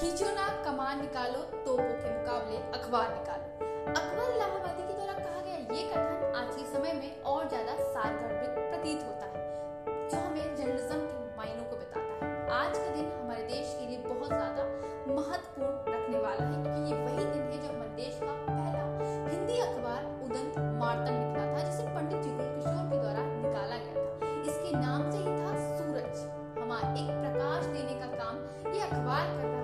खींचो ना कमान निकालो, तोपों के मुकाबले अखबार निकालो। अकबर इलाहाबादी के द्वारा कहा गया ये कथन आज के समय में और ज़्यादा सार्थक प्रतीत होता है, जो हमें जर्नलिज्म के मायनों को बताता है। आज का दिन हमारे देश के लिए बहुत ज़्यादा महत्वपूर्ण रखने वाला है, क्योंकि ये वही दिन है जो हमारे देश का पहला हिंदी अखबार उदंत मार्तन निकला था, जिसे पंडित जुगल किशोर के द्वारा निकाला गया था। इसके नाम से ही था सूरज। हमारा एक प्रकाश देने का काम ये अखबार करता